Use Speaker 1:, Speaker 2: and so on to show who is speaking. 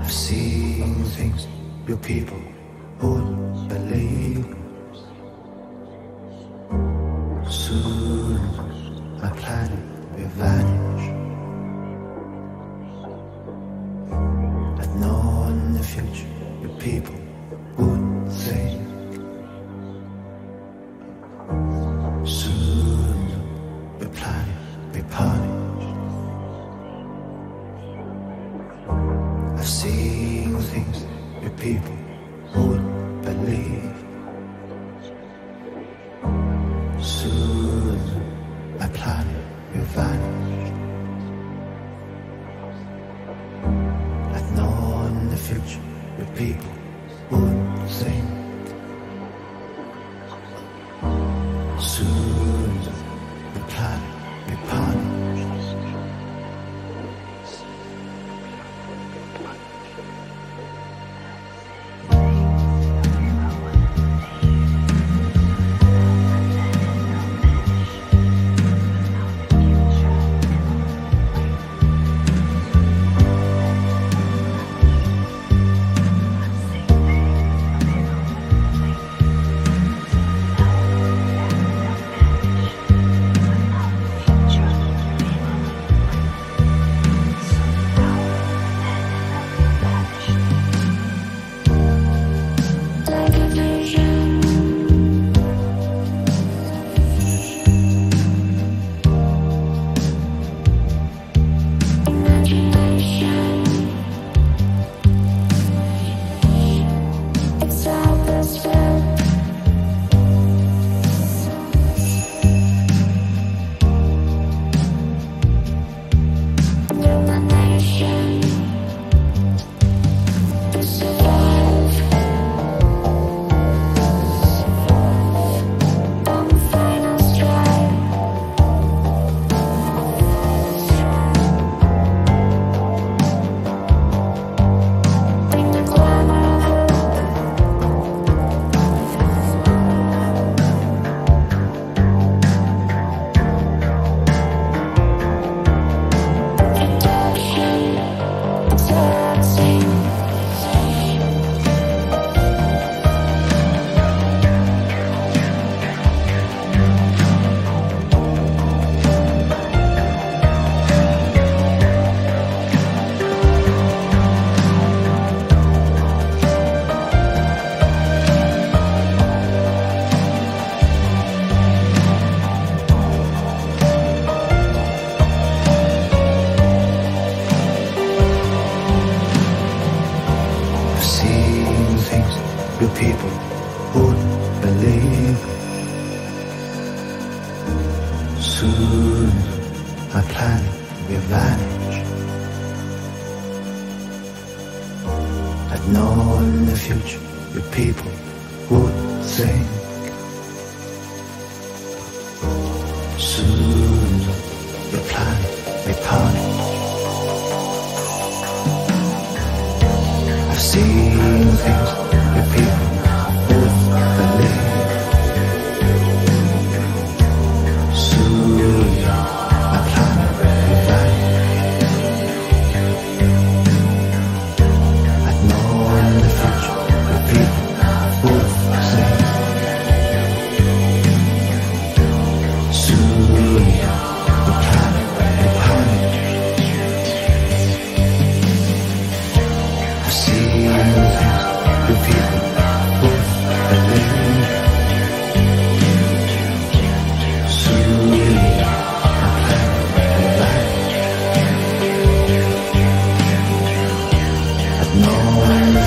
Speaker 1: I've seen things your people wouldn't believe. Soon my planet will vanish. I've known the future your people. People I've your people wouldn't believe. Soon my planet will vanish. I'd in the future your people would think. Soon